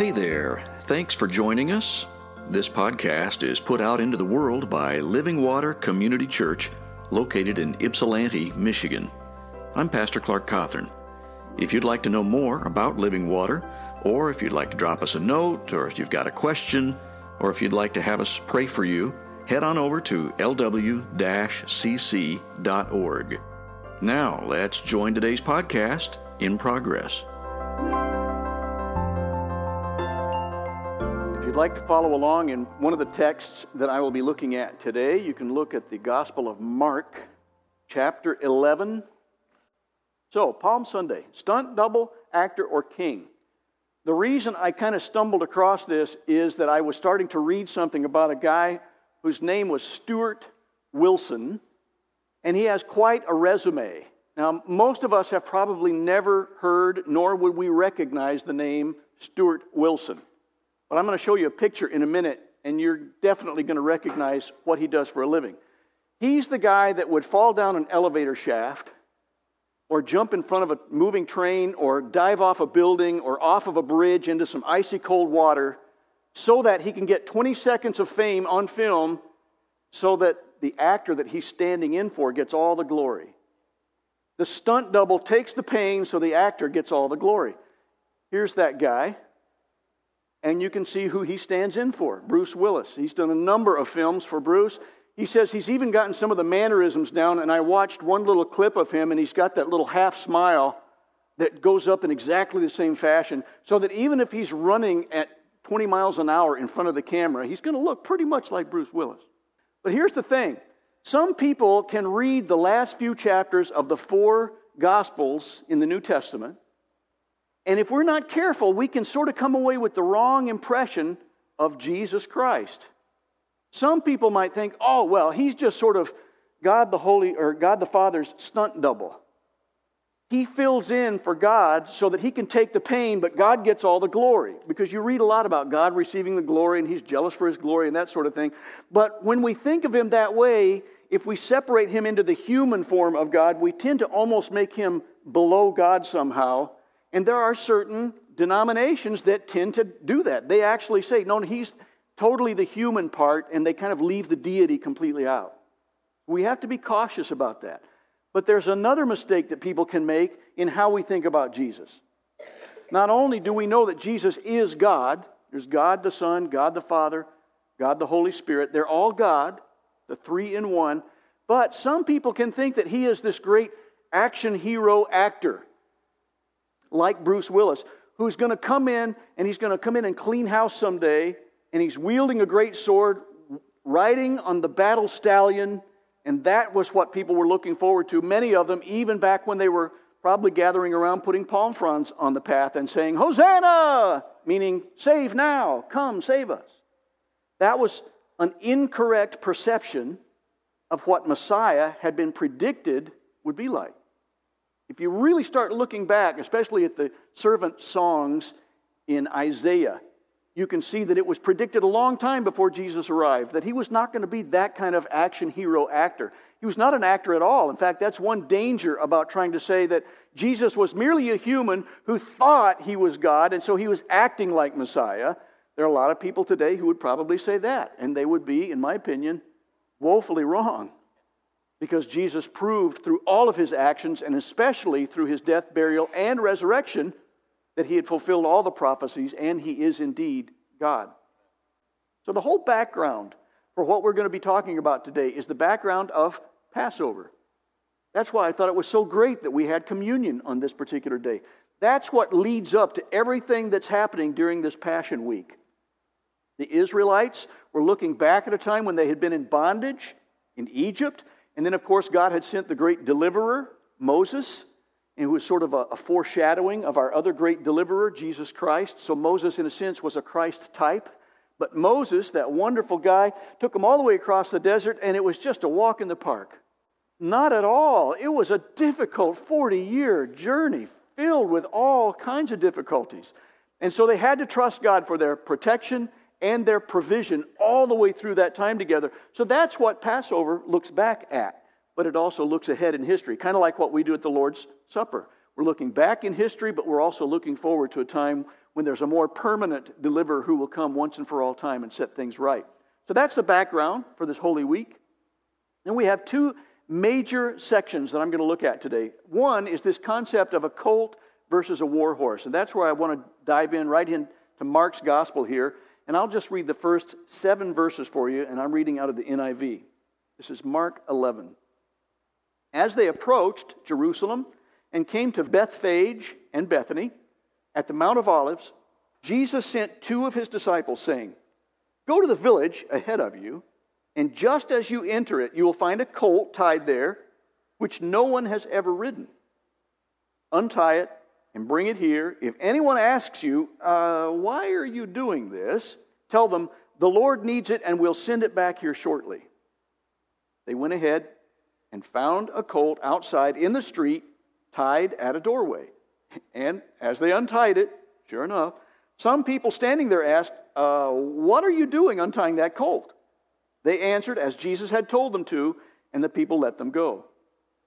Hey there. Thanks for joining us. This podcast is put out into the world by Living Water Community Church, located in Ypsilanti, Michigan. I'm Pastor Clark Cawthorn. If you'd like to know more about Living Water, or if you'd like to drop us a note, or if you've got a question, or if you'd like to have us pray for you, head on over to lw cc.org. Now, let's join today's podcast in progress. You'd like to follow along in one of the texts that I will be looking at today, you can look at the Gospel of Mark, chapter 11. So, Palm Sunday, stunt double, actor, or king. The reason I kind of stumbled across this is that I was starting to read something about a guy whose name was Stuart Wilson, and he has quite a resume. Now, most of us have probably never heard, nor would we recognize the name Stuart Wilson. But I'm going to show you a picture in a minute, and you're definitely going to recognize what he does for a living. He's the guy that would fall down an elevator shaft, or jump in front of a moving train, or dive off a building, or off of a bridge into some icy cold water, so that he can get 20 seconds of fame on film, so that the actor that he's standing in for gets all the glory. The stunt double takes the pain so the actor gets all the glory. Here's that guy. And you can see who he stands in for Bruce Willis. He's done a number of films for Bruce. He says he's even gotten some of the mannerisms down, and I watched one little clip of him, and he's got that little half smile that goes up in exactly the same fashion, so that even if he's running at 20 miles an hour in front of the camera, he's going to look pretty much like Bruce Willis. But here's the thing some people can read the last few chapters of the four Gospels in the New Testament, and if we're not careful, we can sort of come away with the wrong impression of Jesus Christ. Some people might think, oh, well, he's just sort of God the Holy or God the Father's stunt double. He fills in for God so that he can take the pain, but God gets all the glory. Because you read a lot about God receiving the glory and he's jealous for his glory and that sort of thing. But when we think of him that way, if we separate him into the human form of God, we tend to almost make him below God somehow. And there are certain denominations that tend to do that. They actually say, no, he's totally the human part, and they kind of leave the deity completely out. We have to be cautious about that. But there's another mistake that people can make in how we think about Jesus. Not only do we know that Jesus is God, there's God the Son, God the Father, God the Holy Spirit, they're all God, the three in one, but some people can think that he is this great action hero actor, like Bruce Willis, who's going to come in and he's going to come in and clean house someday, and he's wielding a great sword, riding on the battle stallion, and that was what people were looking forward to. Many of them, even back when they were probably gathering around putting palm fronds on the path and saying, Hosanna! Meaning, save now, come, save us. That was an incorrect perception of what Messiah had been predicted would be like. If you really start looking back, especially at the servant songs in Isaiah, you can see that it was predicted a long time before Jesus arrived that he was not going to be that kind of action hero actor. He was not an actor at all. In fact, that's one danger about trying to say that Jesus was merely a human who thought he was God, and so he was acting like Messiah. There are a lot of people today who would probably say that, and they would be, in my opinion, woefully wrong. Because Jesus proved through all of his actions, and especially through his death, burial, and resurrection, that he had fulfilled all the prophecies and he is indeed God. So, the whole background for what we're going to be talking about today is the background of Passover. That's why I thought it was so great that we had communion on this particular day. That's what leads up to everything that's happening during this Passion Week. The Israelites were looking back at a time when they had been in bondage in Egypt, and then, of course, God had sent the great deliverer, Moses, and who was sort of a, a, foreshadowing of our other great deliverer, Jesus Christ. So Moses, in a sense, was a Christ type. But Moses, that wonderful guy, took him all the way across the desert, and it was just a walk in the park. Not at all. It was a difficult 40 year journey filled with all kinds of difficulties. And so they had to trust God for their protection and their provision all the way through that time together. So that's what Passover looks back at but it also looks ahead in history, kind of like what we do at the Lord's Supper. We're looking back in history, but we're also looking forward to a time when there's a more permanent deliverer who will come once and for all time and set things right. So that's the background for this Holy Week. Then we have two major sections that I'm going to look at today. One is this concept of a colt versus a war horse. And that's where I want to dive in right into Mark's gospel here. And I'll just read the first seven verses for you, and I'm reading out of the NIV. This is Mark 11. As they approached Jerusalem and came to Bethphage and Bethany at the Mount of Olives, Jesus sent two of his disciples, saying, Go to the village ahead of you and just as you enter it, you will find a colt tied there, which no one has ever ridden. Untie it and bring it here. If anyone asks you, uh, Why are you doing this? tell them, The Lord needs it and we'll send it back here shortly. They went ahead and found a colt outside in the street, tied at a doorway. And as they untied it, sure enough, some people standing there asked, uh, What are you doing untying that colt? They answered as Jesus had told them to, and the people let them go.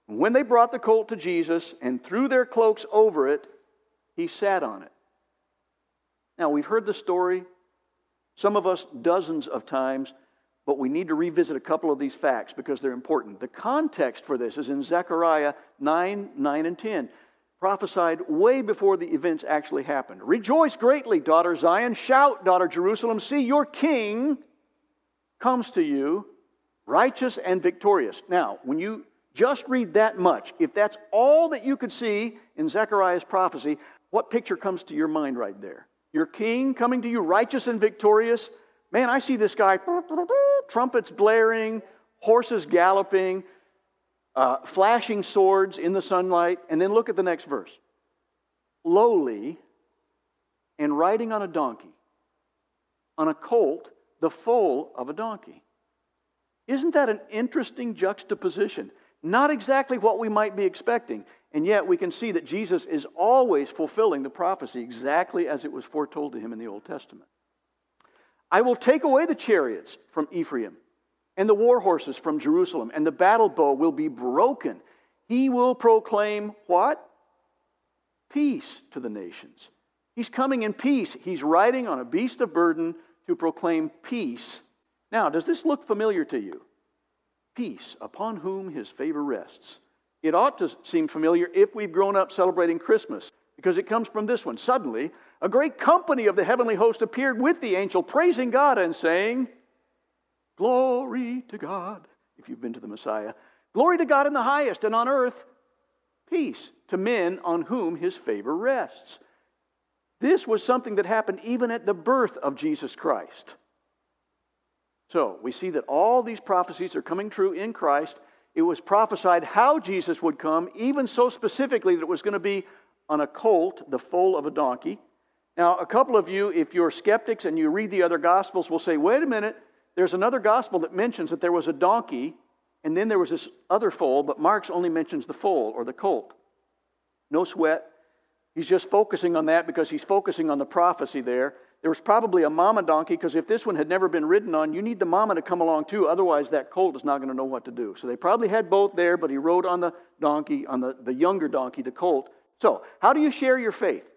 When they brought the colt to Jesus and threw their cloaks over it, he sat on it. Now, we've heard the story, some of us dozens of times, but we need to revisit a couple of these facts because they're important. The context for this is in Zechariah 9, 9, and 10, prophesied way before the events actually happened. Rejoice greatly, daughter Zion. Shout, daughter Jerusalem. See, your king comes to you righteous and victorious. Now, when you just read that much, if that's all that you could see in Zechariah's prophecy, what picture comes to your mind right there? Your king coming to you righteous and victorious? Man, I see this guy, trumpets blaring, horses galloping, uh, flashing swords in the sunlight. And then look at the next verse lowly and riding on a donkey, on a colt the foal of a donkey. Isn't that an interesting juxtaposition? Not exactly what we might be expecting, and yet we can see that Jesus is always fulfilling the prophecy exactly as it was foretold to him in the Old Testament. I will take away the chariots from Ephraim and the war horses from Jerusalem, and the battle bow will be broken. He will proclaim what? Peace to the nations. He's coming in peace. He's riding on a beast of burden to proclaim peace. Now, does this look familiar to you? Peace, upon whom his favor rests. It ought to seem familiar if we've grown up celebrating Christmas, because it comes from this one. Suddenly, a great company of the heavenly host appeared with the angel, praising God and saying, Glory to God, if you've been to the Messiah. Glory to God in the highest, and on earth, peace to men on whom his favor rests. This was something that happened even at the birth of Jesus Christ. So we see that all these prophecies are coming true in Christ. It was prophesied how Jesus would come, even so specifically that it was going to be on a colt, the foal of a donkey. Now, a couple of you, if you're skeptics and you read the other gospels, will say, wait a minute, there's another gospel that mentions that there was a donkey and then there was this other foal, but Mark's only mentions the foal or the colt. No sweat. He's just focusing on that because he's focusing on the prophecy there. There was probably a mama donkey because if this one had never been ridden on, you need the mama to come along too. Otherwise, that colt is not going to know what to do. So they probably had both there, but he rode on the donkey, on the, the younger donkey, the colt. So, how do you share your faith?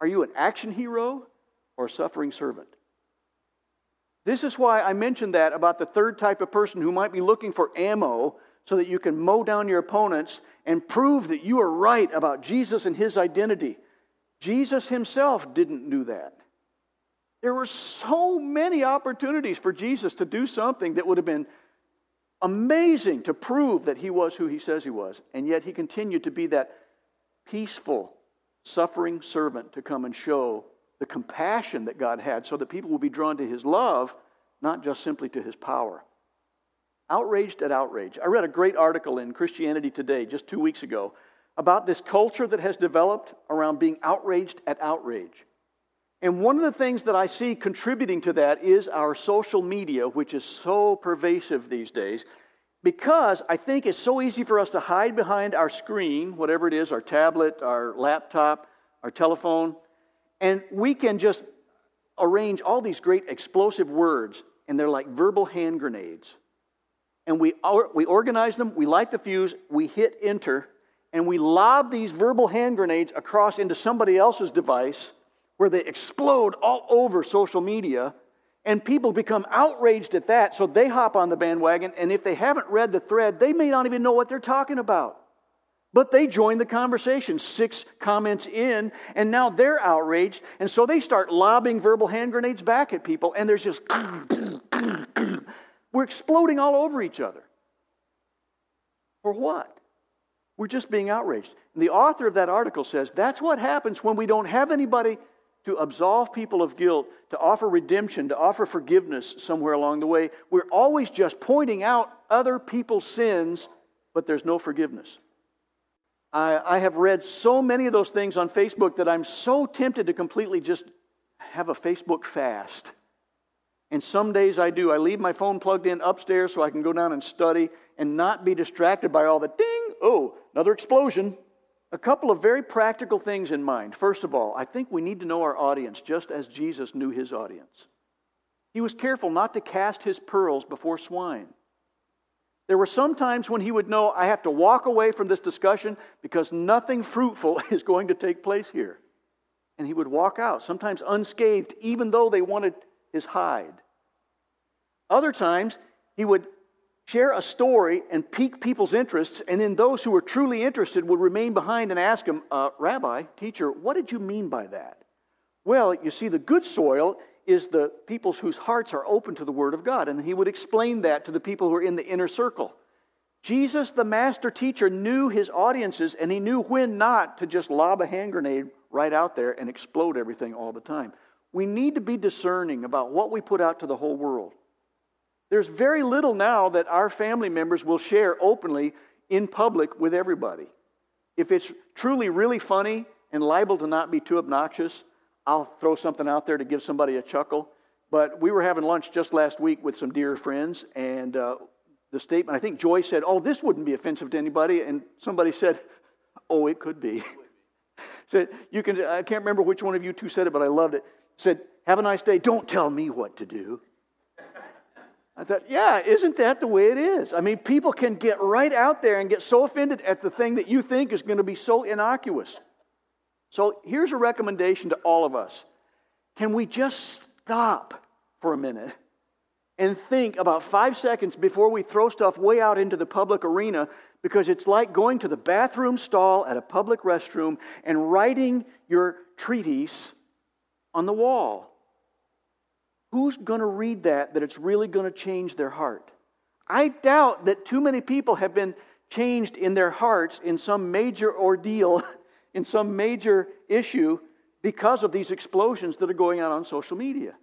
Are you an action hero or a suffering servant? This is why I mentioned that about the third type of person who might be looking for ammo so that you can mow down your opponents and prove that you are right about Jesus and his identity. Jesus himself didn't do that. There were so many opportunities for Jesus to do something that would have been amazing to prove that he was who he says he was. And yet he continued to be that peaceful, suffering servant to come and show the compassion that God had so that people will be drawn to his love, not just simply to his power. Outraged at outrage. I read a great article in Christianity Today just two weeks ago about this culture that has developed around being outraged at outrage. And one of the things that I see contributing to that is our social media, which is so pervasive these days, because I think it's so easy for us to hide behind our screen, whatever it is our tablet, our laptop, our telephone, and we can just arrange all these great explosive words, and they're like verbal hand grenades. And we, we organize them, we light the fuse, we hit enter, and we lob these verbal hand grenades across into somebody else's device where they explode all over social media and people become outraged at that, so they hop on the bandwagon. And if they haven't read the thread, they may not even know what they're talking about. But they join the conversation, six comments in, and now they're outraged. And so they start lobbing verbal hand grenades back at people, and there's just, we're exploding all over each other. For what? We're just being outraged. And the author of that article says that's what happens when we don't have anybody to absolve people of guilt, to offer redemption, to offer forgiveness somewhere along the way. We're always just pointing out other people's sins, but there's no forgiveness. I, I, have read so many of those things on Facebook that I'm so tempted to completely just have a Facebook fast. And some days I do. I leave my phone plugged in upstairs so I can go down and study and not be distracted by all the ding, oh, another explosion. A couple of very practical things in mind. First of all, I think we need to know our audience just as Jesus knew his audience. He was careful not to cast his pearls before swine. There were some times when he would know, I have to walk away from this discussion because nothing fruitful is going to take place here. And he would walk out, sometimes unscathed, even though they wanted his hide. Other times, he would share a story and pique people's interests, and then those who were truly interested would remain behind and ask him, uh, Rabbi, teacher, what did you mean by that? Well, you see, the good soil is the people whose hearts are open to the Word of God, and he would explain that to the people who are in the inner circle. Jesus, the master teacher, knew his audiences, and he knew when not to just lob a hand grenade right out there and explode everything all the time. We need to be discerning about what we put out to the whole world. There's very little now that our family members will share openly in public with everybody. If it's truly really funny and liable to not be too obnoxious, I'll throw something out there to give somebody a chuckle. But we were having lunch just last week with some dear friends, and uh, the statement, I think Joy said, Oh, this wouldn't be offensive to anybody. And somebody said, Oh, it could be. said, you can, I can't remember which one of you two said it, but I loved it. Said, Have a nice day. Don't tell me what to do. I thought, yeah, isn't that the way it is? I mean, people can get right out there and get so offended at the thing that you think is going to be so innocuous. So here's a recommendation to all of us Can we just stop for a minute and think about five seconds before we throw stuff way out into the public arena? Because it's like going to the bathroom stall at a public restroom and writing your treatise on the wall. Who's going to read that that it's really going to change their heart? I doubt that too many people have been changed in their hearts in some major ordeal, in some major issue because of these explosions that are going on on social media.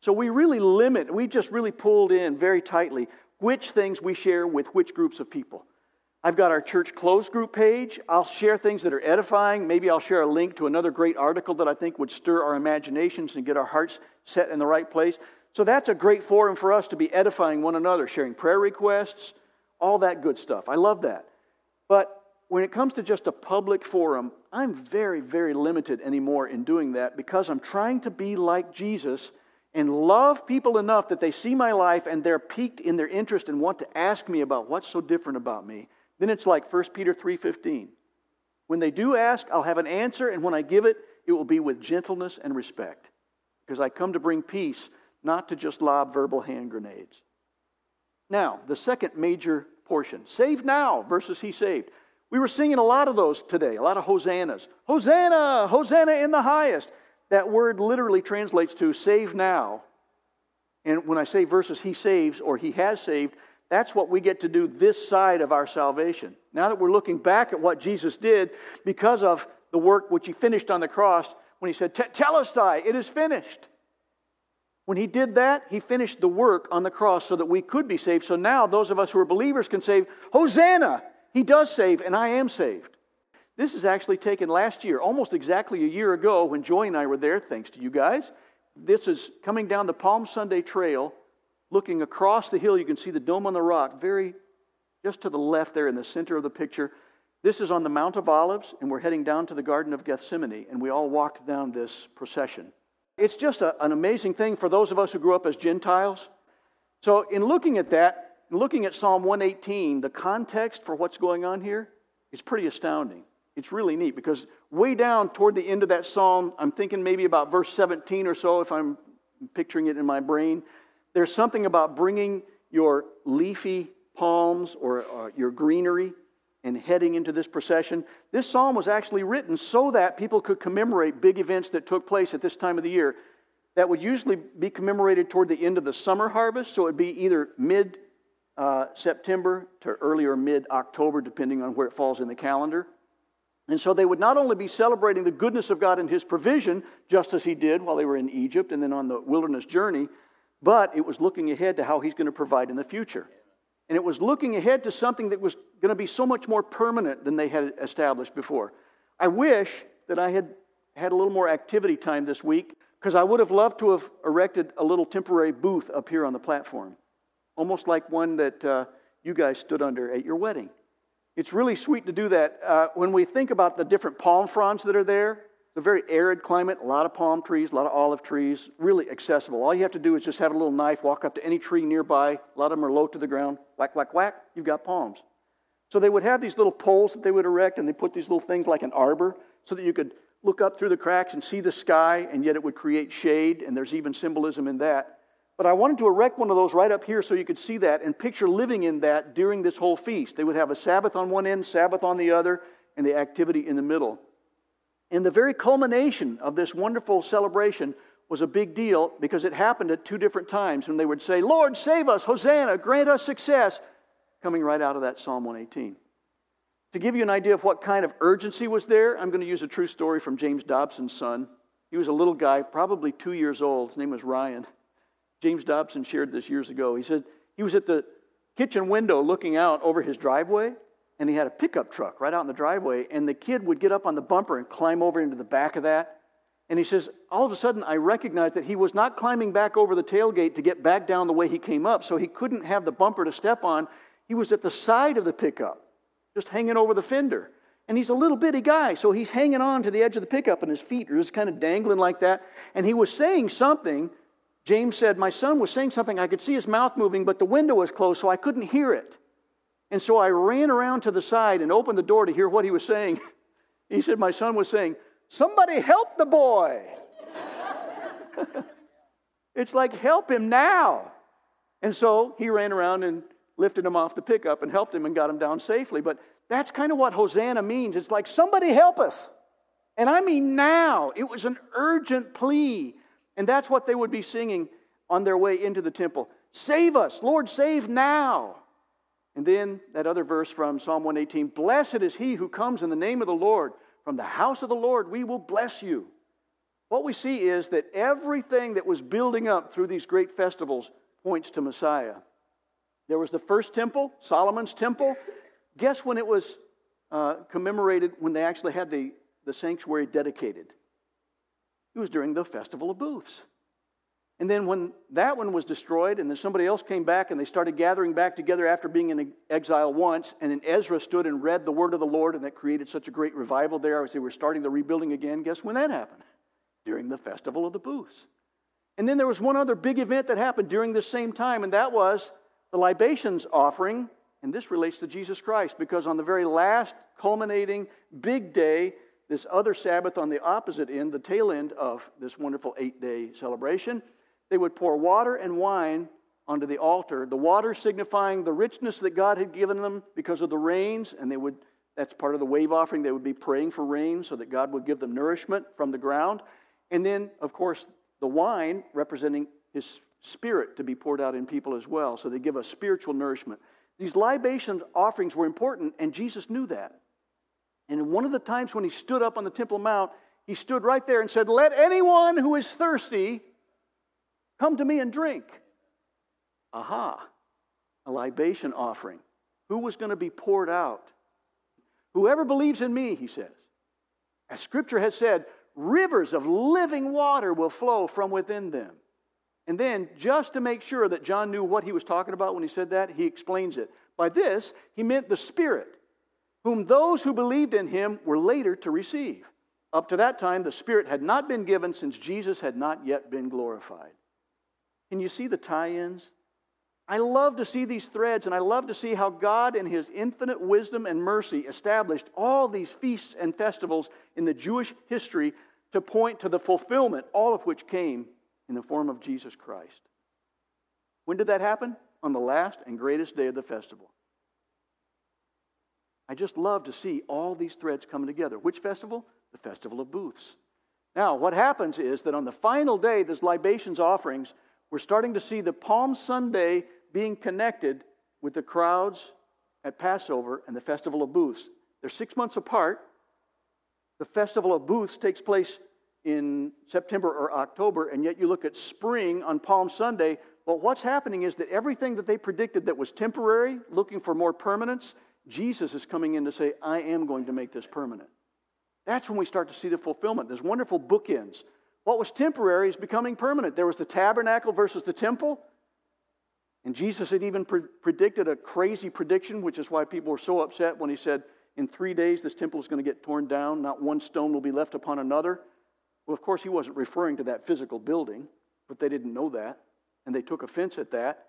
So we really limit, we just really pulled in very tightly which things we share with which groups of people. I've got our church closed group page. I'll share things that are edifying. Maybe I'll share a link to another great article that I think would stir our imaginations and get our hearts set in the right place. So that's a great forum for us to be edifying one another, sharing prayer requests, all that good stuff. I love that. But when it comes to just a public forum, I'm very, very limited anymore in doing that because I'm trying to be like Jesus and love people enough that they see my life and they're piqued in their interest and want to ask me about what's so different about me. Then it's like 1 Peter 3:15. When they do ask, I'll have an answer, and when I give it, it will be with gentleness and respect. Because I come to bring peace, not to just lob verbal hand grenades. Now, the second major portion save now versus he saved. We were singing a lot of those today, a lot of hosannas. Hosanna, Hosanna in the highest. That word literally translates to save now. And when I say versus he saves or he has saved, that's what we get to do this side of our salvation. Now that we're looking back at what Jesus did because of the work which he finished on the cross, when he said, Telestai, it is finished. When he did that, he finished the work on the cross so that we could be saved. So now those of us who are believers can say, Hosanna! He does save, and I am saved. This is actually taken last year, almost exactly a year ago when Joy and I were there, thanks to you guys. This is coming down the Palm Sunday Trail Looking across the hill, you can see the Dome on the Rock, very just to the left there in the center of the picture. This is on the Mount of Olives, and we're heading down to the Garden of Gethsemane, and we all walked down this procession. It's just a, an amazing thing for those of us who grew up as Gentiles. So, in looking at that, looking at Psalm 118, the context for what's going on here is pretty astounding. It's really neat because way down toward the end of that psalm, I'm thinking maybe about verse 17 or so, if I'm picturing it in my brain. There's something about bringing your leafy palms or uh, your greenery and heading into this procession. This psalm was actually written so that people could commemorate big events that took place at this time of the year. That would usually be commemorated toward the end of the summer harvest, so it would be either mid uh, September to early or mid October, depending on where it falls in the calendar. And so they would not only be celebrating the goodness of God and His provision, just as He did while they were in Egypt and then on the wilderness journey, but it was looking ahead to how He's going to provide in the future. And it was looking ahead to something that was going to be so much more permanent than they had established before. I wish that I had had a little more activity time this week because I would have loved to have erected a little temporary booth up here on the platform, almost like one that uh, you guys stood under at your wedding. It's really sweet to do that. Uh, when we think about the different palm fronds that are there, a very arid climate, a lot of palm trees, a lot of olive trees, really accessible. All you have to do is just have a little knife, walk up to any tree nearby. A lot of them are low to the ground. Whack, whack, whack, you've got palms. So they would have these little poles that they would erect, and they put these little things like an arbor so that you could look up through the cracks and see the sky, and yet it would create shade, and there's even symbolism in that. But I wanted to erect one of those right up here so you could see that and picture living in that during this whole feast. They would have a Sabbath on one end, Sabbath on the other, and the activity in the middle. And the very culmination of this wonderful celebration was a big deal because it happened at two different times when they would say, Lord, save us, Hosanna, grant us success, coming right out of that Psalm 118. To give you an idea of what kind of urgency was there, I'm going to use a true story from James Dobson's son. He was a little guy, probably two years old. His name was Ryan. James Dobson shared this years ago. He said he was at the kitchen window looking out over his driveway, and he had a pickup truck right out in the driveway, and the kid would get up on the bumper and climb over into the back of that. And he says, all of a sudden, I recognized that he was not climbing back over the tailgate to get back down the way he came up, so he couldn't have the bumper to step on. He was at the side of the pickup, just hanging over the fender. And he's a little bitty guy, so he's hanging on to the edge of the pickup, and his feet are just kind of dangling like that. And he was saying something. James said, My son was saying something. I could see his mouth moving, but the window was closed, so I couldn't hear it. And so I ran around to the side and opened the door to hear what he was saying. He said, My son was saying, Somebody help the boy. it's like, help him now. And so he ran around and lifted him off the pickup and helped him and got him down safely. But that's kind of what Hosanna means. It's like, somebody help us. And I mean now. It was an urgent plea. And that's what they would be singing on their way into the temple. Save us, Lord, save now. And then that other verse from Psalm 118 Blessed is he who comes in the name of the Lord. From the house of the Lord, we will bless you. What we see is that everything that was building up through these great festivals points to Messiah. There was the first temple, Solomon's temple. Guess when it was uh, commemorated, when they actually had the, the sanctuary dedicated? It was during the Festival of Booths. And then when that one was destroyed, and then somebody else came back and they started gathering back together after being in exile once, and then Ezra stood and read the word of the Lord, and that created such a great revival there as they were starting the rebuilding again. Guess when that happened? During the Festival of the Booths. And then there was one other big event that happened during this same time, and that was the libations offering. And this relates to Jesus Christ because on the very last culminating big day, this other Sabbath on the opposite end, the tail end of this wonderful eight day celebration, they would pour water and wine onto the altar, the water signifying the richness that God had given them because of the rains, and they would that's part of the wave offering. They would be praying for rain so that God would give them nourishment from the ground. And then, of course, the wine representing his spirit to be poured out in people as well. So they give us spiritual nourishment. These libation offerings were important, and Jesus knew that. And one of the times when he stood up on the Temple Mount, he stood right there and said, Let anyone who is thirsty Come to me and drink. Aha, a libation offering. Who was going to be poured out? Whoever believes in me, he says. As scripture has said, rivers of living water will flow from within them. And then, just to make sure that John knew what he was talking about when he said that, he explains it. By this, he meant the Spirit, whom those who believed in him were later to receive. Up to that time, the Spirit had not been given since Jesus had not yet been glorified. Can you see the tie ins? I love to see these threads, and I love to see how God, in His infinite wisdom and mercy, established all these feasts and festivals in the Jewish history to point to the fulfillment, all of which came in the form of Jesus Christ. When did that happen? On the last and greatest day of the festival. I just love to see all these threads coming together. Which festival? The Festival of Booths. Now, what happens is that on the final day, there's libations offerings. We're starting to see the Palm Sunday being connected with the crowds at Passover and the Festival of Booths. They're six months apart. The Festival of Booths takes place in September or October, and yet you look at spring on Palm Sunday. Well, what's happening is that everything that they predicted that was temporary, looking for more permanence, Jesus is coming in to say, I am going to make this permanent. That's when we start to see the fulfillment. There's wonderful bookends. What was temporary is becoming permanent. There was the tabernacle versus the temple. And Jesus had even pre- predicted a crazy prediction, which is why people were so upset when he said, In three days, this temple is going to get torn down. Not one stone will be left upon another. Well, of course, he wasn't referring to that physical building, but they didn't know that. And they took offense at that.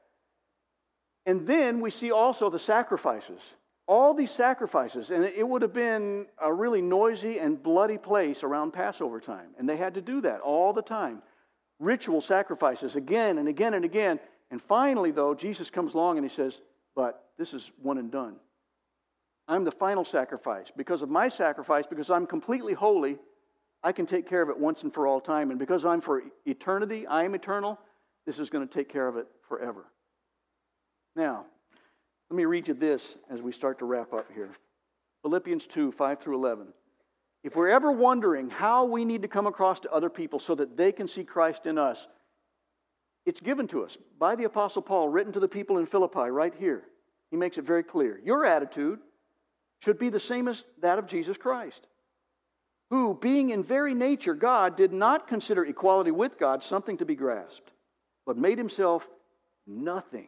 And then we see also the sacrifices all these sacrifices, and it would have been a really noisy and bloody place around Passover time. And they had to do that all the time. Ritual sacrifices again and again and again. And finally, though, Jesus comes along and he says, But this is one and done. I'm the final sacrifice. Because of my sacrifice, because I'm completely holy, I can take care of it once and for all time. And because I'm for eternity, I am eternal, this is going to take care of it forever. Now, let me read you this as we start to wrap up here Philippians 2 5 through 11. If we're ever wondering how we need to come across to other people so that they can see Christ in us, it's given to us by the Apostle Paul, written to the people in Philippi right here. He makes it very clear. Your attitude should be the same as that of Jesus Christ, who, being in very nature God, did not consider equality with God something to be grasped, but made himself nothing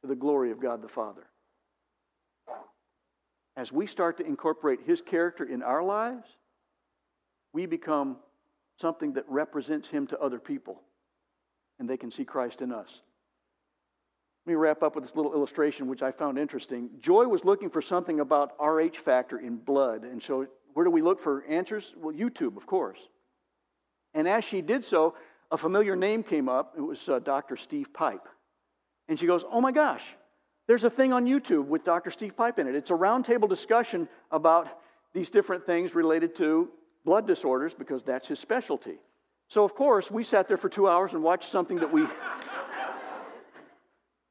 to the glory of God the Father. As we start to incorporate His character in our lives, we become something that represents Him to other people, and they can see Christ in us. Let me wrap up with this little illustration, which I found interesting. Joy was looking for something about RH factor in blood. And so, where do we look for answers? Well, YouTube, of course. And as she did so, a familiar name came up. It was uh, Dr. Steve Pipe. And she goes, Oh my gosh, there's a thing on YouTube with Dr. Steve Pipe in it. It's a roundtable discussion about these different things related to blood disorders because that's his specialty. So, of course, we sat there for two hours and watched something that we,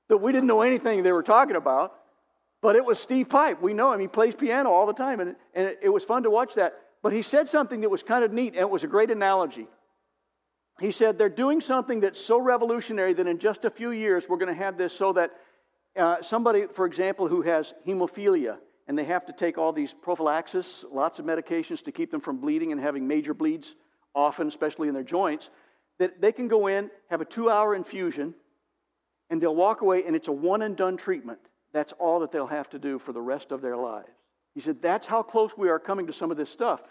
that we didn't know anything they were talking about. But it was Steve Pipe. We know him. He plays piano all the time. And, and it, it was fun to watch that. But he said something that was kind of neat, and it was a great analogy. He said they're doing something that's so revolutionary that in just a few years we're going to have this so that uh, somebody, for example, who has hemophilia and they have to take all these prophylaxis, lots of medications to keep them from bleeding and having major bleeds often, especially in their joints, that they can go in, have a two hour infusion, and they'll walk away and it's a one and done treatment. That's all that they'll have to do for the rest of their lives. He said, That's how close we are coming to some of this stuff.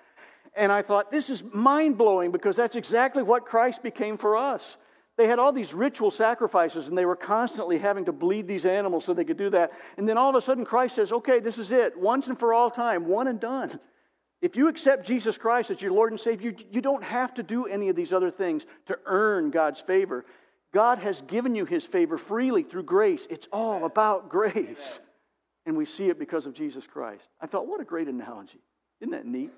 And I thought, this is mind blowing because that's exactly what Christ became for us. They had all these ritual sacrifices and they were constantly having to bleed these animals so they could do that. And then all of a sudden, Christ says, okay, this is it, once and for all time, one and done. If you accept Jesus Christ as your Lord and Savior, you, you don't have to do any of these other things to earn God's favor. God has given you His favor freely through grace. It's all about grace. And we see it because of Jesus Christ. I thought, what a great analogy. Isn't that neat?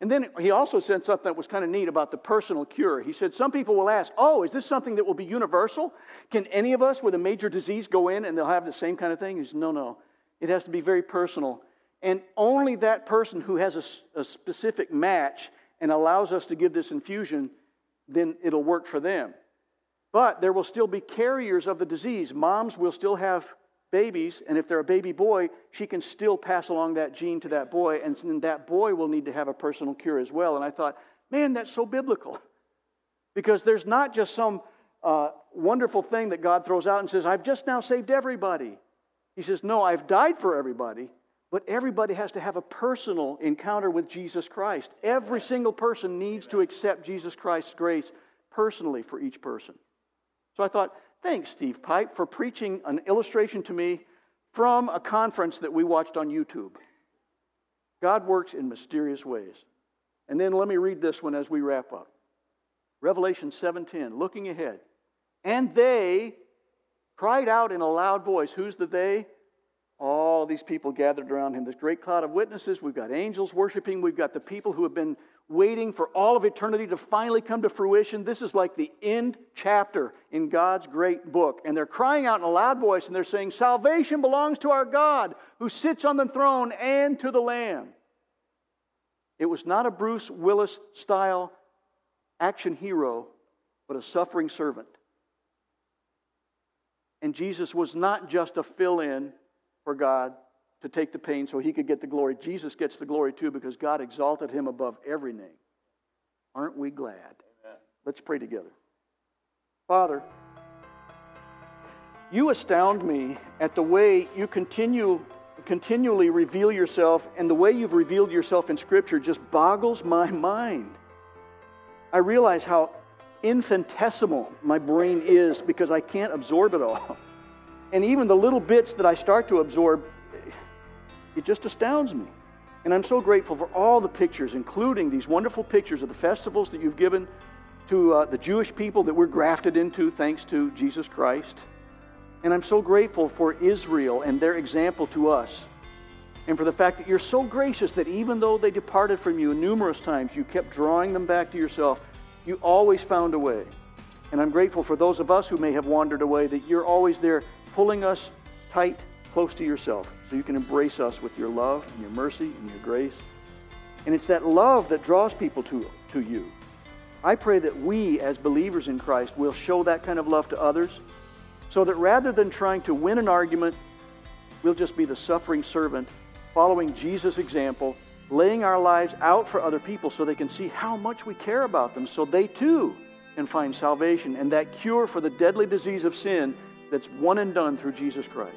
And then he also said something that was kind of neat about the personal cure. He said, Some people will ask, Oh, is this something that will be universal? Can any of us with a major disease go in and they'll have the same kind of thing? He said, No, no. It has to be very personal. And only that person who has a, a specific match and allows us to give this infusion, then it'll work for them. But there will still be carriers of the disease. Moms will still have babies, and if they're a baby boy, she can still pass along that gene to that boy, and then that boy will need to have a personal cure as well. And I thought, man, that's so biblical. Because there's not just some uh, wonderful thing that God throws out and says, I've just now saved everybody. He says, No, I've died for everybody, but everybody has to have a personal encounter with Jesus Christ. Every single person needs to accept Jesus Christ's grace personally for each person. So I thought, thanks, Steve Pipe, for preaching an illustration to me from a conference that we watched on YouTube. God works in mysterious ways. And then let me read this one as we wrap up. Revelation 7:10, looking ahead. And they cried out in a loud voice. Who's the they? All these people gathered around him. This great cloud of witnesses. We've got angels worshiping. We've got the people who have been waiting for all of eternity to finally come to fruition. This is like the end chapter in God's great book. And they're crying out in a loud voice and they're saying, Salvation belongs to our God who sits on the throne and to the Lamb. It was not a Bruce Willis style action hero, but a suffering servant. And Jesus was not just a fill in for God to take the pain so he could get the glory. Jesus gets the glory too because God exalted him above every name. Aren't we glad? Amen. Let's pray together. Father, you astound me at the way you continue continually reveal yourself and the way you've revealed yourself in scripture just boggles my mind. I realize how infinitesimal my brain is because I can't absorb it all. And even the little bits that I start to absorb, it just astounds me. And I'm so grateful for all the pictures, including these wonderful pictures of the festivals that you've given to uh, the Jewish people that we're grafted into thanks to Jesus Christ. And I'm so grateful for Israel and their example to us. And for the fact that you're so gracious that even though they departed from you numerous times, you kept drawing them back to yourself. You always found a way. And I'm grateful for those of us who may have wandered away that you're always there pulling us tight, close to yourself, so you can embrace us with your love and your mercy and your grace. And it's that love that draws people to, to you. I pray that we, as believers in Christ, will show that kind of love to others so that rather than trying to win an argument, we'll just be the suffering servant, following Jesus' example, laying our lives out for other people so they can see how much we care about them, so they too can find salvation and that cure for the deadly disease of sin that's one and done through Jesus Christ.